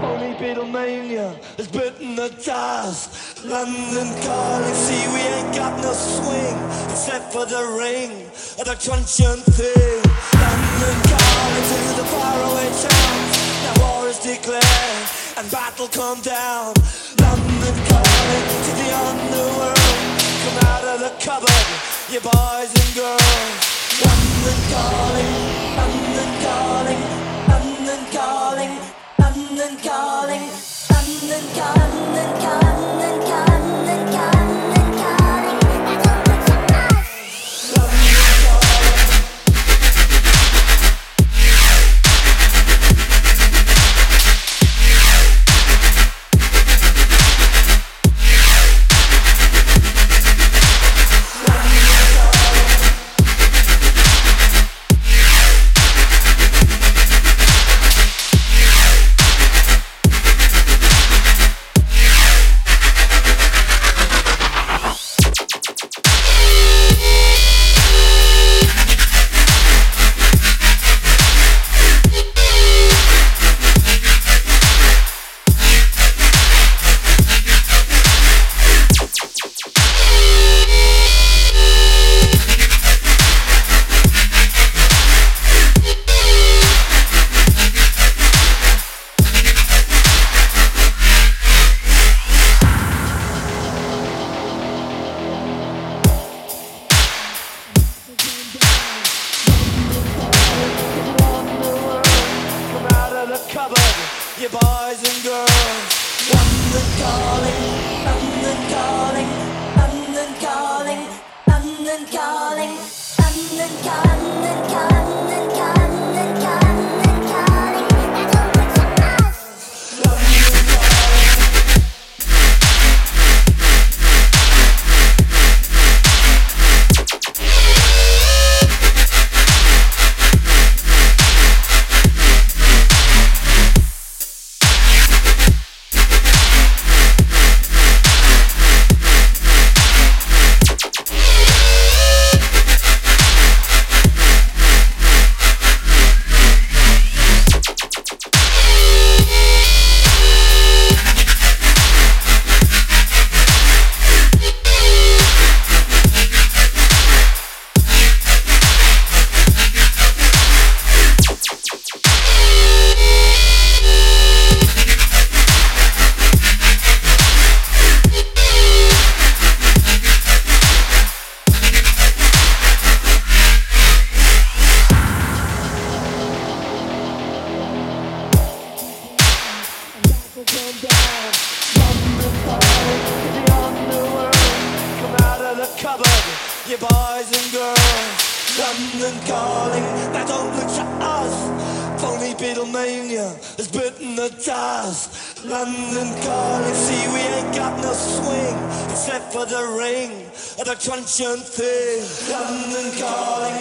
Pony Beatlemania has bitten the dust. London calling, see we ain't got no swing except for the ring of the truncheon thing. London calling to the faraway towns. Now war is declared and battle come down. London calling to the underworld. Come out of the cupboard, you boys and girls. London calling. cupboard, you boys and girls. I'm the darling, I'm the darling. You boys and girls. London calling, now don't look to us. Phony Beatlemania has bitten the dust. London calling, see we ain't got no swing except for the ring of the truncheon thing. London calling,